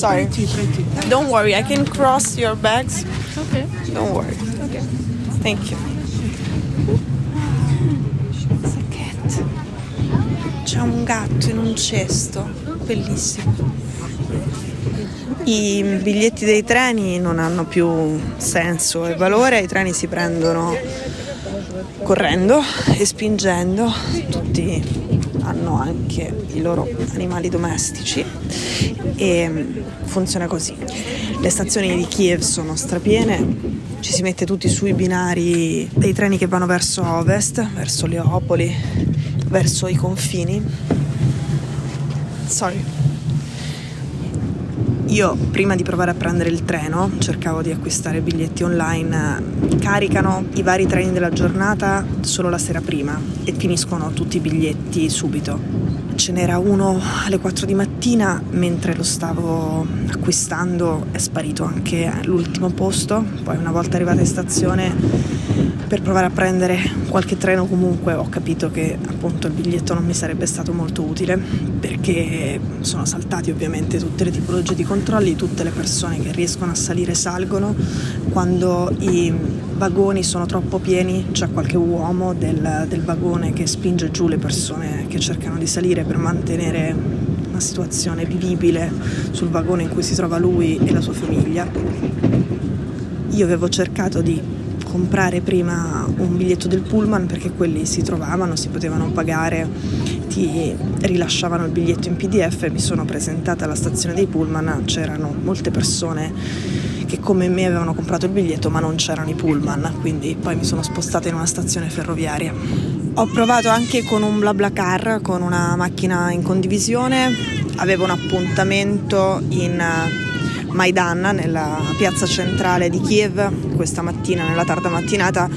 sorry. Pretty, pretty. Don't worry, I can cross your bags. Okay. Don't worry. Okay. Thank you. C'è un gatto in un cesto, bellissimo. I biglietti dei treni non hanno più senso e valore, i treni si prendono correndo e spingendo, tutti hanno anche i loro animali domestici e mm, funziona così. Le stazioni di Kiev sono strapiene, ci si mette tutti sui binari dei treni che vanno verso ovest, verso Leopoli, verso i confini. Sorry. Io prima di provare a prendere il treno cercavo di acquistare biglietti online, caricano i vari treni della giornata solo la sera prima e finiscono tutti i biglietti subito. Ce n'era uno alle 4 di mattina, mentre lo stavo acquistando è sparito anche l'ultimo posto, poi una volta arrivata in stazione per provare a prendere qualche treno comunque ho capito che appunto il biglietto non mi sarebbe stato molto utile perché sono saltati ovviamente tutte le tipologie di controlli, tutte le persone che riescono a salire salgono, quando i vagoni sono troppo pieni c'è qualche uomo del, del vagone che spinge giù le persone che cercano di salire per mantenere una situazione vivibile sul vagone in cui si trova lui e la sua famiglia. Io avevo cercato di comprare prima un biglietto del pullman perché quelli si trovavano, si potevano pagare, ti rilasciavano il biglietto in PDF mi sono presentata alla stazione dei pullman, c'erano molte persone che come me avevano comprato il biglietto ma non c'erano i pullman, quindi poi mi sono spostata in una stazione ferroviaria. Ho provato anche con un BlaBlaCar, con una macchina in condivisione, avevo un appuntamento in Maidan, nella piazza centrale di Kiev, questa mattina, nella tarda mattinata.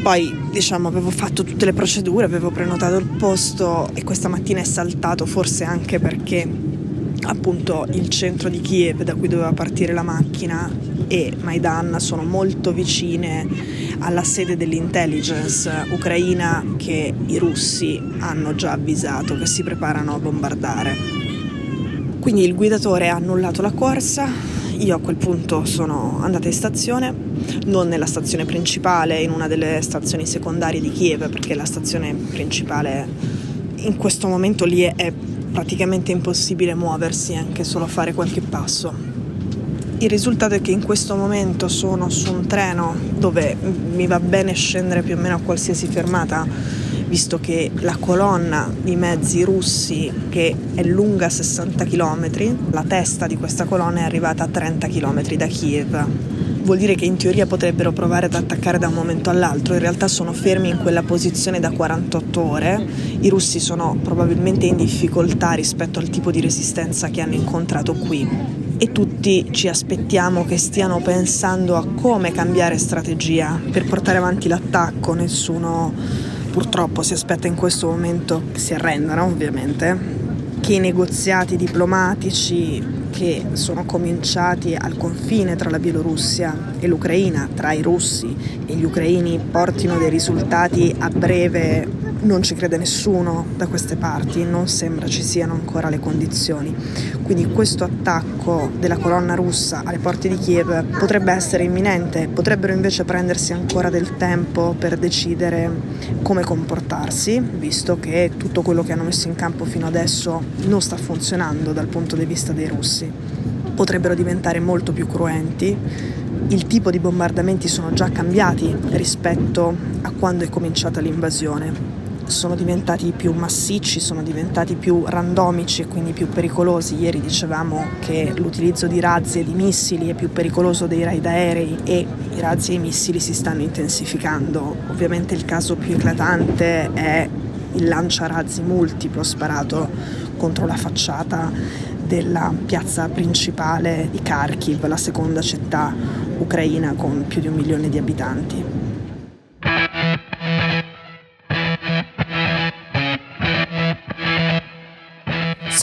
Poi, diciamo, avevo fatto tutte le procedure, avevo prenotato il posto e questa mattina è saltato, forse anche perché appunto il centro di Kiev da cui doveva partire la macchina e Maidan sono molto vicine alla sede dell'intelligence ucraina che i russi hanno già avvisato che si preparano a bombardare. Quindi il guidatore ha annullato la corsa, io a quel punto sono andata in stazione, non nella stazione principale, in una delle stazioni secondarie di Kiev, perché la stazione principale in questo momento lì è praticamente impossibile muoversi, anche solo fare qualche passo. Il risultato è che in questo momento sono su un treno dove mi va bene scendere più o meno a qualsiasi fermata visto che la colonna di mezzi russi che è lunga 60 km, la testa di questa colonna è arrivata a 30 km da Kiev. Vuol dire che in teoria potrebbero provare ad attaccare da un momento all'altro, in realtà sono fermi in quella posizione da 48 ore, i russi sono probabilmente in difficoltà rispetto al tipo di resistenza che hanno incontrato qui. E tutti ci aspettiamo che stiano pensando a come cambiare strategia per portare avanti l'attacco, nessuno purtroppo si aspetta in questo momento che si arrendano ovviamente, che i negoziati diplomatici che sono cominciati al confine tra la Bielorussia e l'Ucraina, tra i russi e gli ucraini, portino dei risultati a breve non ci crede nessuno da queste parti, non sembra ci siano ancora le condizioni. Quindi questo attacco della colonna russa alle porte di Kiev potrebbe essere imminente, potrebbero invece prendersi ancora del tempo per decidere come comportarsi, visto che tutto quello che hanno messo in campo fino adesso non sta funzionando dal punto di vista dei russi. Potrebbero diventare molto più cruenti, il tipo di bombardamenti sono già cambiati rispetto a quando è cominciata l'invasione sono diventati più massicci, sono diventati più randomici e quindi più pericolosi. Ieri dicevamo che l'utilizzo di razzi e di missili è più pericoloso dei raid aerei e i razzi e i missili si stanno intensificando. Ovviamente il caso più eclatante è il lanciarazzi multiplo sparato contro la facciata della piazza principale di Kharkiv, la seconda città ucraina con più di un milione di abitanti.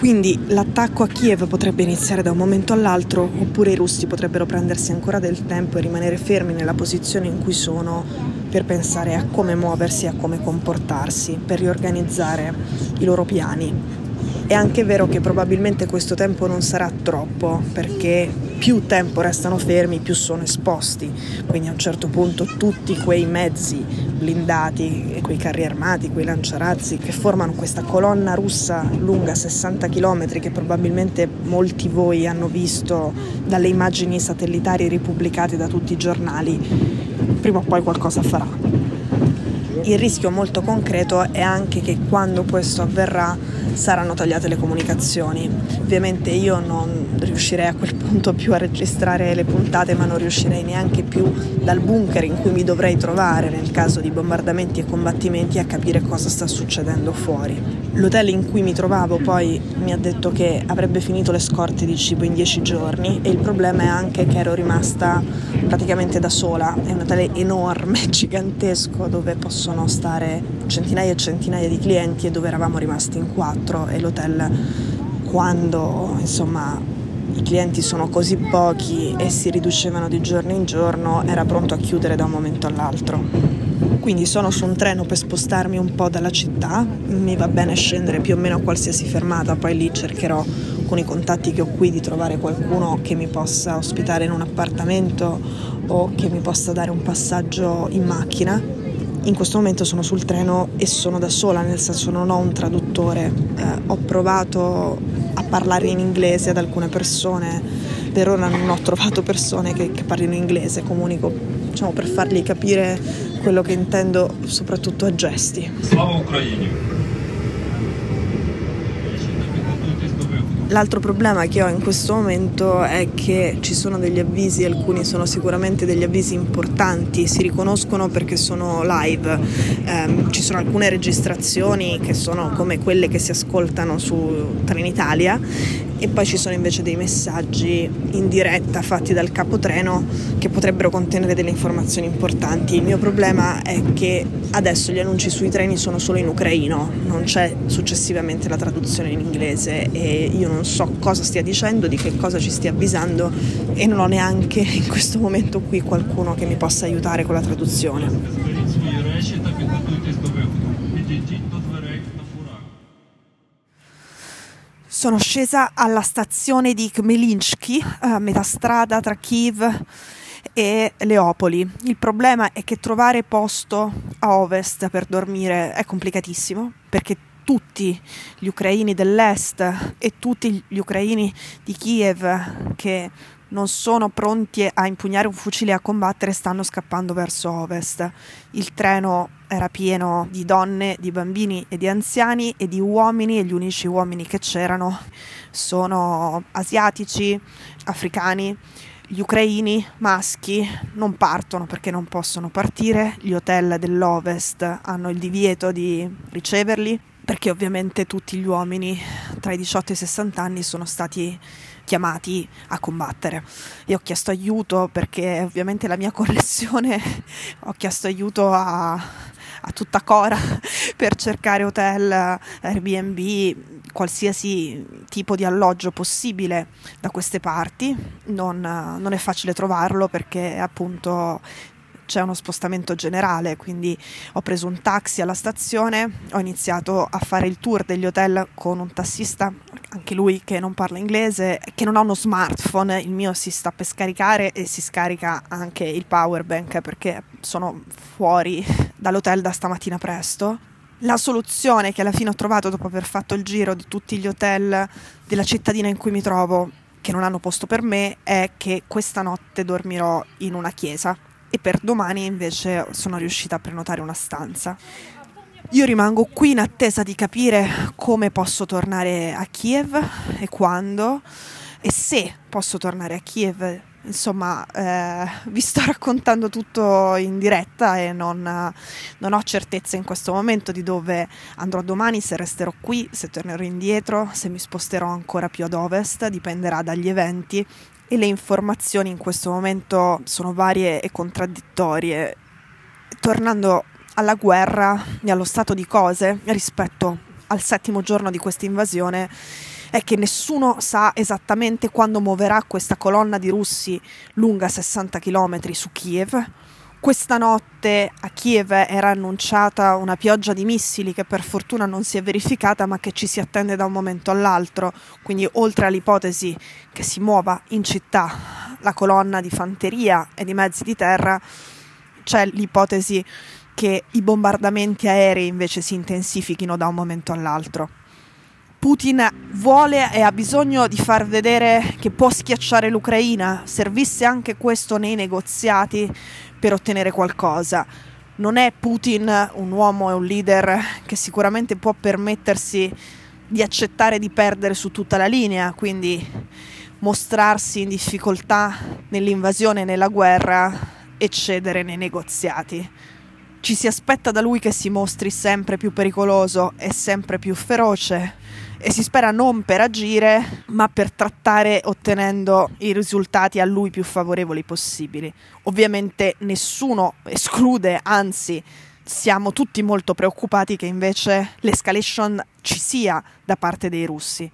Quindi l'attacco a Kiev potrebbe iniziare da un momento all'altro oppure i russi potrebbero prendersi ancora del tempo e rimanere fermi nella posizione in cui sono per pensare a come muoversi e a come comportarsi, per riorganizzare i loro piani. È anche vero che probabilmente questo tempo non sarà troppo perché più tempo restano fermi, più sono esposti. Quindi a un certo punto tutti quei mezzi blindati, quei carri armati, quei lanciarazzi che formano questa colonna russa lunga 60 km che probabilmente molti voi hanno visto dalle immagini satellitari ripubblicate da tutti i giornali, prima o poi qualcosa farà. Il rischio molto concreto è anche che quando questo avverrà saranno tagliate le comunicazioni. Ovviamente io non riuscirei a quel punto più a registrare le puntate, ma non riuscirei neanche più dal bunker in cui mi dovrei trovare nel caso di bombardamenti e combattimenti a capire cosa sta succedendo fuori. L'hotel in cui mi trovavo poi mi ha detto che avrebbe finito le scorte di cibo in dieci giorni e il problema è anche che ero rimasta praticamente da sola. È un hotel enorme, gigantesco, dove possono stare centinaia e centinaia di clienti e dove eravamo rimasti in quattro e l'hotel quando insomma i clienti sono così pochi e si riducevano di giorno in giorno era pronto a chiudere da un momento all'altro. Quindi sono su un treno per spostarmi un po' dalla città, mi va bene scendere più o meno a qualsiasi fermata, poi lì cercherò con i contatti che ho qui di trovare qualcuno che mi possa ospitare in un appartamento o che mi possa dare un passaggio in macchina. In questo momento sono sul treno e sono da sola, nel senso non ho un traduttore. Eh, ho provato a parlare in inglese ad alcune persone, per ora non ho trovato persone che, che parlino inglese, comunico diciamo, per fargli capire quello che intendo soprattutto a gesti. Slava Ucraini! L'altro problema che ho in questo momento è che ci sono degli avvisi, alcuni sono sicuramente degli avvisi importanti, si riconoscono perché sono live, eh, ci sono alcune registrazioni che sono come quelle che si ascoltano su Trenitalia e poi ci sono invece dei messaggi in diretta fatti dal capotreno che potrebbero contenere delle informazioni importanti. Il mio problema è che adesso gli annunci sui treni sono solo in ucraino, non c'è successivamente la traduzione in inglese e io non so cosa stia dicendo, di che cosa ci stia avvisando e non ho neanche in questo momento qui qualcuno che mi possa aiutare con la traduzione. Sono scesa alla stazione di Khmelinsky, a metà strada tra Kiev e Leopoli. Il problema è che trovare posto a ovest per dormire è complicatissimo perché tutti gli ucraini dell'est e tutti gli ucraini di Kiev che non sono pronti a impugnare un fucile a combattere stanno scappando verso ovest. Il treno era pieno di donne, di bambini e di anziani e di uomini e gli unici uomini che c'erano sono asiatici, africani. Gli ucraini maschi non partono perché non possono partire, gli hotel dell'Ovest hanno il divieto di riceverli perché ovviamente tutti gli uomini tra i 18 e i 60 anni sono stati chiamati a combattere. Io ho chiesto aiuto perché ovviamente la mia connessione, ho chiesto aiuto a, a tutta Cora per cercare hotel, Airbnb, qualsiasi tipo di alloggio possibile da queste parti. Non, non è facile trovarlo perché appunto c'è uno spostamento generale, quindi ho preso un taxi alla stazione, ho iniziato a fare il tour degli hotel con un tassista, anche lui che non parla inglese, che non ha uno smartphone, il mio si sta per scaricare e si scarica anche il power bank perché sono fuori dall'hotel da stamattina presto. La soluzione che alla fine ho trovato dopo aver fatto il giro di tutti gli hotel della cittadina in cui mi trovo, che non hanno posto per me, è che questa notte dormirò in una chiesa e per domani invece sono riuscita a prenotare una stanza. Io rimango qui in attesa di capire come posso tornare a Kiev e quando e se posso tornare a Kiev. Insomma, eh, vi sto raccontando tutto in diretta e non, non, ho certezza in questo momento di dove andrò domani, se resterò qui, se tornerò indietro, se mi sposterò ancora più ad ovest, dipenderà dagli eventi e le informazioni in questo momento sono varie e contraddittorie. Tornando alla guerra e allo stato di cose rispetto al settimo giorno di questa invasione, è che nessuno sa esattamente quando muoverà questa colonna di russi lunga 60 km su Kiev. Questa notte a Kiev era annunciata una pioggia di missili che per fortuna non si è verificata ma che ci si attende da un momento all'altro, quindi oltre all'ipotesi che si muova in città la colonna di fanteria e di mezzi di terra, c'è l'ipotesi che i bombardamenti aerei invece si intensifichino da un momento all'altro. Putin vuole e ha bisogno di far vedere che può schiacciare l'Ucraina, servisse anche questo nei negoziati per ottenere qualcosa. Non è Putin un uomo e un leader che sicuramente può permettersi di accettare di perdere su tutta la linea, quindi mostrarsi in difficoltà nell'invasione nella guerra e cedere nei negoziati. Ci si aspetta da lui che si mostri sempre più pericoloso e sempre più feroce e si spera non per agire, ma per trattare ottenendo i risultati a lui più favorevoli possibili. Ovviamente nessuno esclude, anzi siamo tutti molto preoccupati che invece l'escalation ci sia da parte dei russi.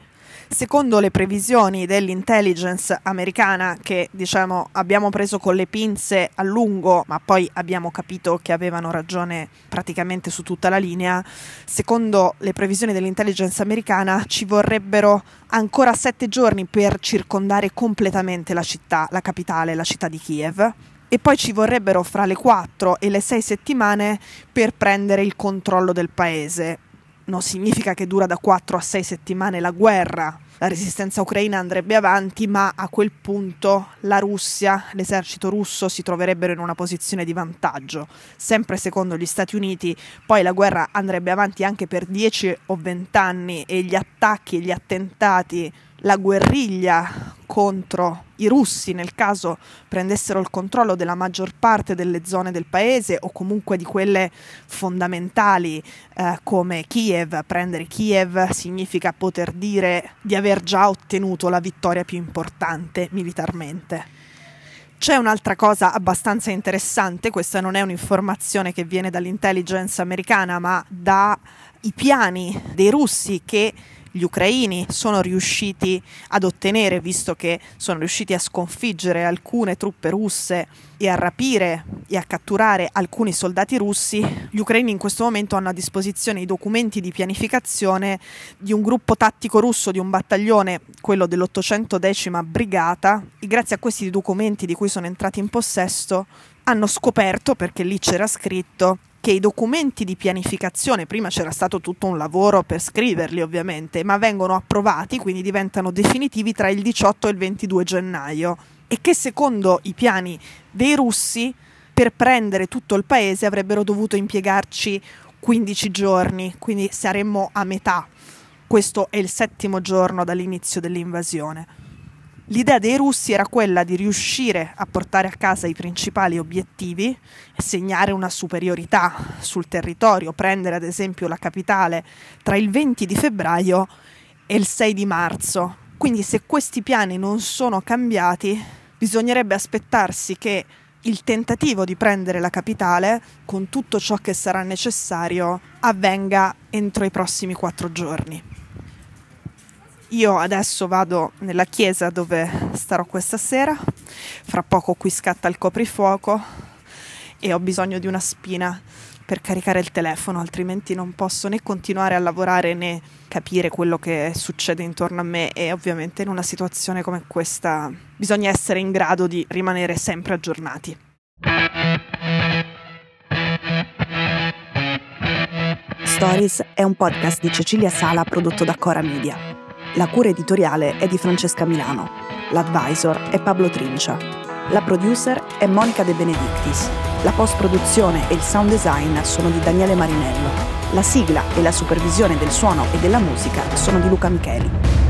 Secondo le previsioni dell'intelligence americana, che diciamo abbiamo preso con le pinze a lungo, ma poi abbiamo capito che avevano ragione praticamente su tutta la linea, secondo le previsioni dell'intelligence americana ci vorrebbero ancora sette giorni per circondare completamente la città, la capitale, la città di Kiev. E poi ci vorrebbero fra le quattro e le sei settimane per prendere il controllo del paese non significa che dura da 4 a 6 settimane la guerra. La resistenza ucraina andrebbe avanti, ma a quel punto la Russia, l'esercito russo si troverebbero in una posizione di vantaggio. Sempre secondo gli Stati Uniti, poi la guerra andrebbe avanti anche per 10 o 20 anni e gli attacchi e gli attentati la guerriglia contro i russi nel caso prendessero il controllo della maggior parte delle zone del paese o comunque di quelle fondamentali eh, come Kiev. Prendere Kiev significa poter dire di aver già ottenuto la vittoria più importante militarmente. C'è un'altra cosa abbastanza interessante, questa non è un'informazione che viene dall'intelligence americana, ma dai piani dei russi che gli ucraini sono riusciti ad ottenere, visto che sono riusciti a sconfiggere alcune truppe russe e a rapire e a catturare alcuni soldati russi, gli ucraini in questo momento hanno a disposizione i documenti di pianificazione di un gruppo tattico russo, di un battaglione, quello dell'810 Brigata, e grazie a questi documenti di cui sono entrati in possesso hanno scoperto, perché lì c'era scritto, che i documenti di pianificazione, prima c'era stato tutto un lavoro per scriverli ovviamente, ma vengono approvati, quindi diventano definitivi tra il 18 e il 22 gennaio e che secondo i piani dei russi per prendere tutto il paese avrebbero dovuto impiegarci 15 giorni, quindi saremmo a metà. Questo è il settimo giorno dall'inizio dell'invasione. L'idea dei russi era quella di riuscire a portare a casa i principali obiettivi, segnare una superiorità sul territorio, prendere ad esempio la capitale tra il 20 di febbraio e il 6 di marzo. Quindi se questi piani non sono cambiati, bisognerebbe aspettarsi che il tentativo di prendere la capitale, con tutto ciò che sarà necessario, avvenga entro i prossimi quattro giorni. Io adesso vado nella chiesa dove starò questa sera, fra poco qui scatta il coprifuoco e ho bisogno di una spina per caricare il telefono, altrimenti non posso né continuare a lavorare né capire quello che succede intorno a me e ovviamente in una situazione come questa bisogna essere in grado di rimanere sempre aggiornati. Stories è un podcast di Cecilia Sala prodotto da Cora Media. La cura editoriale è di Francesca Milano. L'advisor è Pablo Trincia. La producer è Monica De Benedictis. La post-produzione e il sound design sono di Daniele Marinello. La sigla e la supervisione del suono e della musica sono di Luca Micheli.